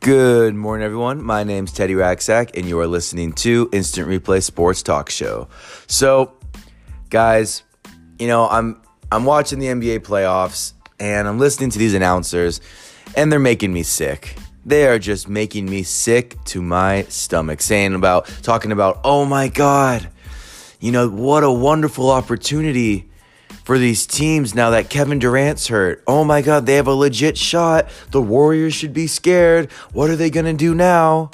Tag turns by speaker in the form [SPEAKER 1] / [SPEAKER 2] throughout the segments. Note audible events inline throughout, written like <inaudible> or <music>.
[SPEAKER 1] Good morning, everyone. My name's Teddy Racksack, and you are listening to Instant Replay Sports Talk Show. So, guys, you know I'm I'm watching the NBA playoffs, and I'm listening to these announcers, and they're making me sick. They are just making me sick to my stomach, saying about talking about, oh my god, you know what a wonderful opportunity for these teams now that Kevin Durant's hurt. Oh my God, they have a legit shot. The Warriors should be scared. What are they going to do now?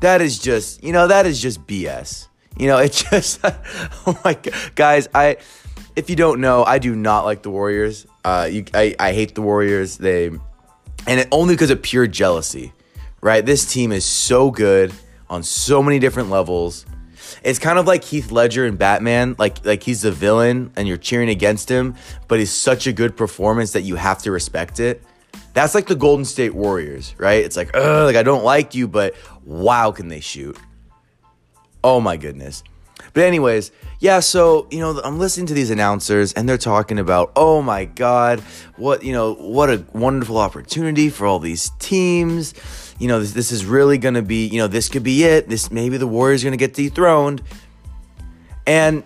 [SPEAKER 1] That is just, you know, that is just BS. You know, <laughs> it just, oh my God. Guys, I, if you don't know, I do not like the Warriors. Uh, you, I, I hate the Warriors. They, and it, only because of pure jealousy, right? This team is so good on so many different levels. It's kind of like Heath Ledger in Batman, like like he's the villain and you're cheering against him, but he's such a good performance that you have to respect it. That's like the Golden State Warriors, right? It's like, ugh, like I don't like you, but wow, can they shoot? Oh my goodness. But anyways, yeah, so, you know, I'm listening to these announcers and they're talking about, "Oh my god, what, you know, what a wonderful opportunity for all these teams. You know, this, this is really going to be, you know, this could be it. This maybe the Warriors going to get dethroned." And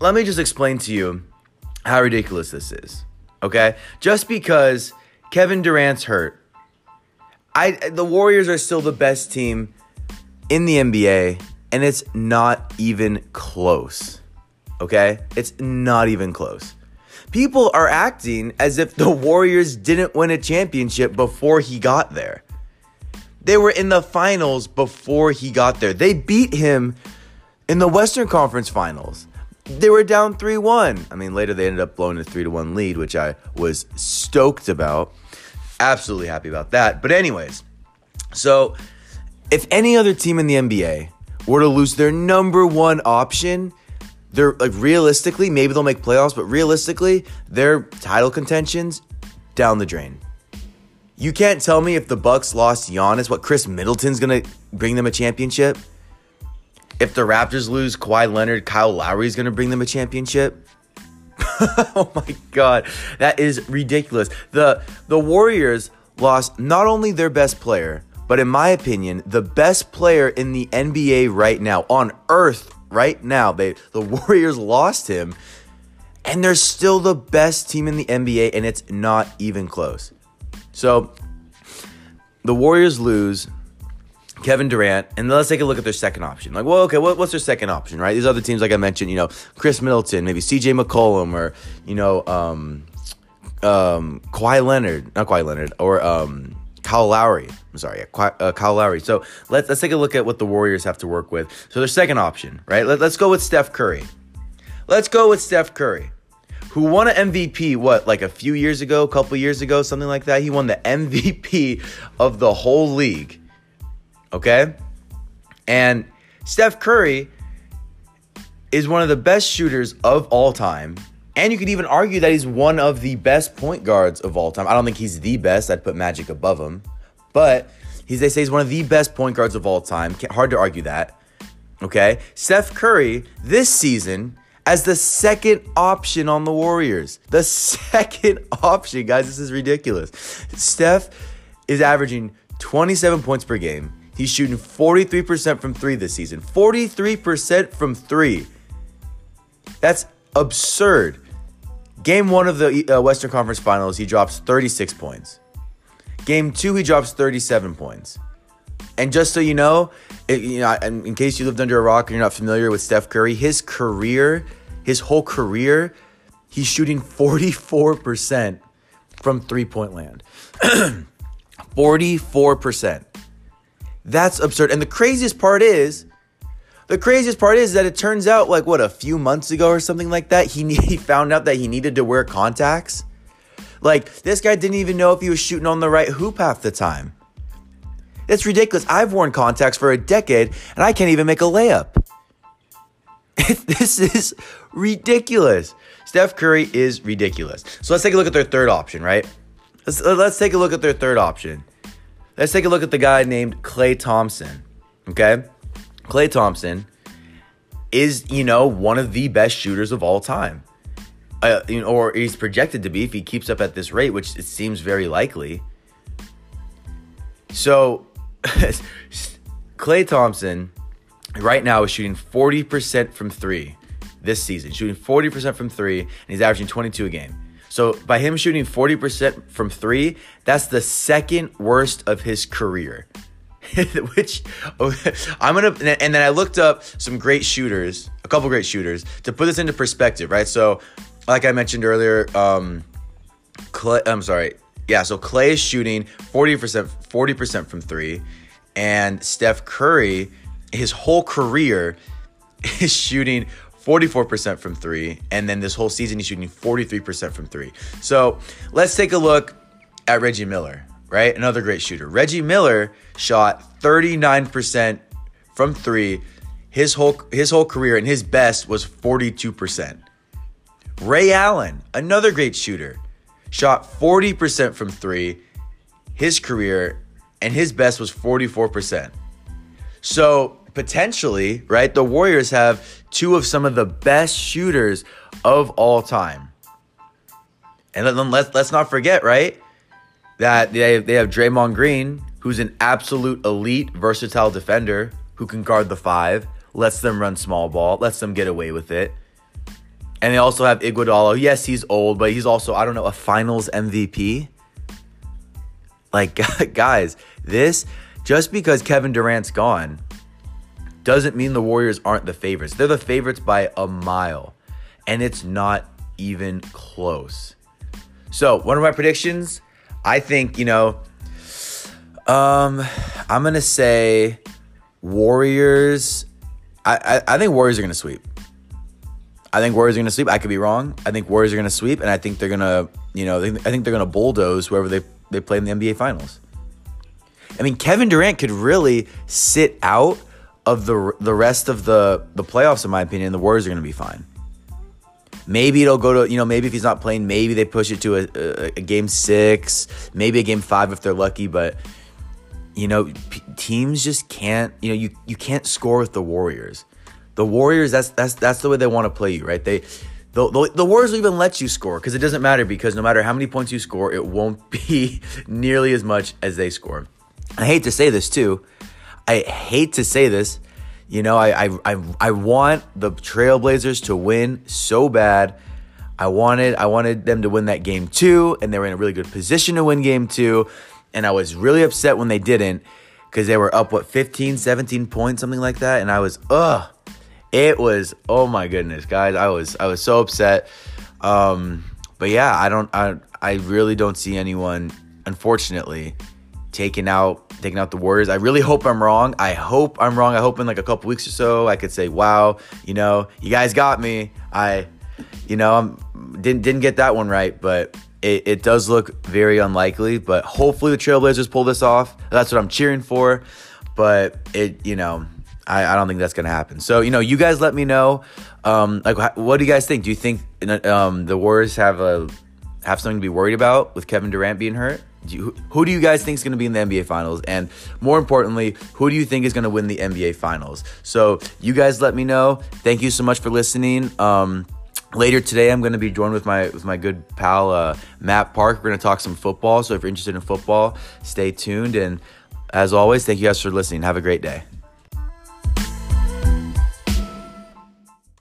[SPEAKER 1] let me just explain to you how ridiculous this is. Okay? Just because Kevin Durant's hurt, I the Warriors are still the best team in the NBA and it's not even close. Okay? It's not even close. People are acting as if the Warriors didn't win a championship before he got there. They were in the finals before he got there. They beat him in the Western Conference Finals. They were down 3 1. I mean, later they ended up blowing a 3 1 lead, which I was stoked about. Absolutely happy about that. But, anyways, so if any other team in the NBA were to lose their number one option, they're like realistically, maybe they'll make playoffs, but realistically, their title contentions down the drain. You can't tell me if the Bucks lost Giannis, what Khris Middleton's gonna bring them a championship. If the Raptors lose Kawhi Leonard, Kyle Lowry's gonna bring them a championship. <laughs> oh my god, that is ridiculous. The the Warriors lost not only their best player, but in my opinion, the best player in the NBA right now, on earth right now, they, the <laughs> Warriors lost him, and they're still the best team in the NBA, and it's not even close. So the Warriors lose Kevin Durant, and let's take a look at their second option. Like, well, okay, what, what's their second option, right? These other teams, like I mentioned, you know, Khris Middleton, maybe CJ McCollum, or, you know, um, um, Kawhi Leonard, not Kawhi Leonard, or, um, Kyle Lowry. I'm sorry, uh, Kyle Lowry. So let's let's take a look at what the Warriors have to work with. So their second option, right? Let, let's go with Steph Curry. Let's go with Steph Curry, who won an MVP. What, like a few years ago, a couple years ago, something like that. He won the MVP of the whole league. Okay, and Steph Curry is one of the best shooters of all time. And you could even argue that he's one of the best point guards of all time. I don't think he's the best. I'd put Magic above him. But he's, they say he's one of the best point guards of all time. Hard to argue that. Okay. Steph Curry this season as the second option on the Warriors. The second <laughs> option, guys. This is ridiculous. Steph is averaging 27 points per game. He's shooting 43% from three this season. 43% from three. That's absurd. Game one of the uh, Western Conference Finals, he drops 36 points. Game two, he drops 37 points. And just so you know, it, you know, in case you lived under a rock and you're not familiar with Steph Curry, his career, his whole career, he's shooting 44% from three point land. <clears throat> 44%. That's absurd. And the craziest part is, the craziest part is that it turns out, like, what, a few months ago or something like that, he, <laughs> he found out that he needed to wear contacts. Like, this guy didn't even know if he was shooting on the right hoop half the time. It's ridiculous. I've worn contacts for a decade and I can't even make a layup. <laughs> this is ridiculous. Steph Curry is ridiculous. So let's take a look at their third option, right? Let's, uh, let's take a look at their third option. Let's take a look at the guy named Klay Thompson, okay? Klay Thompson is, you know, one of the best shooters of all time. Uh, you know, or he's projected to be if he keeps up at this rate, which it seems very likely. So, <laughs> Klay Thompson right now is shooting 40% from three this season, shooting 40% from three, and he's averaging 22 a game. So by him shooting 40% from three, that's the second worst of his career. <laughs> Which I'm gonna, and then I looked up some great shooters, a couple great shooters, to put this into perspective, right? So, like I mentioned earlier, um, Klay, I'm sorry, yeah. So Klay is shooting 40%, 40% from three, and Steph Curry, his whole career, <laughs> is shooting 44% from three. And then this whole season, he's shooting 43% from three. So let's take a look at Reggie Miller, right? Another great shooter. Reggie Miller shot 39% from three. His whole his whole career and his best was 42%. Ray Allen, another great shooter, shot 40% from three. His career and his best was 44%. So potentially, right, the Warriors have two of some of the best shooters of all time. And then let's let's not forget, right, that they have, they have Draymond Green, who's an absolute elite, versatile defender who can guard the five, lets them run small ball, lets them get away with it. And they also have Iguodala. Yes, he's old, but he's also I don't know a Finals MVP. Like <laughs> guys, this just because Kevin Durant's gone doesn't mean the Warriors aren't the favorites. They're the favorites by a mile, and it's not even close. So, one of my predictions, I think, you know, um, I'm gonna say Warriors. I, I, I think Warriors are gonna sweep. I think Warriors are gonna sweep. I could be wrong. I think Warriors are gonna sweep, and I think they're gonna, you know, I think they're gonna bulldoze whoever they they play in the NBA Finals. I mean, Kevin Durant could really sit out of the the rest of the the playoffs, in my opinion, the Warriors are going to be fine. Maybe it'll go to you know maybe if he's not playing, maybe they push it to a, a, a game six, maybe a game five if they're lucky. But you know, p- teams just can't you know you you can't score with the Warriors. The Warriors that's that's that's the way they want to play you, right? They the, the, the Warriors will even let you score because it doesn't matter because no matter how many points you score, it won't <laughs> be nearly as much as they score. I hate to say this too, I hate to say this. You know, I, I, I, I want the Trailblazers to win so bad. I wanted I wanted them to win that game too, and they were in a really good position to win game two. And I was really upset when they didn't because they were up, what, 15, 17 points, something like that. And I was, ugh. It was, oh my goodness, guys. I was I was so upset. Um, but yeah, I don't I I really don't see anyone, unfortunately, taking out taking out the Warriors. I really hope I'm wrong. I hope I'm wrong. I hope in like a couple weeks or so I could say, "Wow, you know, you guys got me." I, you know, I'm didn't didn't get that one right, but it, it does look very unlikely. But hopefully the Trailblazers pull this off. That's what I'm cheering for. But it, you know, I, I don't think that's gonna happen. So you know, you guys let me know. Um, like, what do you guys think? Do you think um, the Warriors have a have something to be worried about with Kevin Durant being hurt? Do you, who do you guys think is going to be in the NBA Finals? And more importantly, who do you think is going to win the NBA Finals? So you guys let me know. Thank you so much for listening. Um, later today, I'm going to be joined with my with my good pal uh, Matt Park. We're going to talk some football. So if you're interested in football, stay tuned. And as always, thank you guys for listening. Have a great day.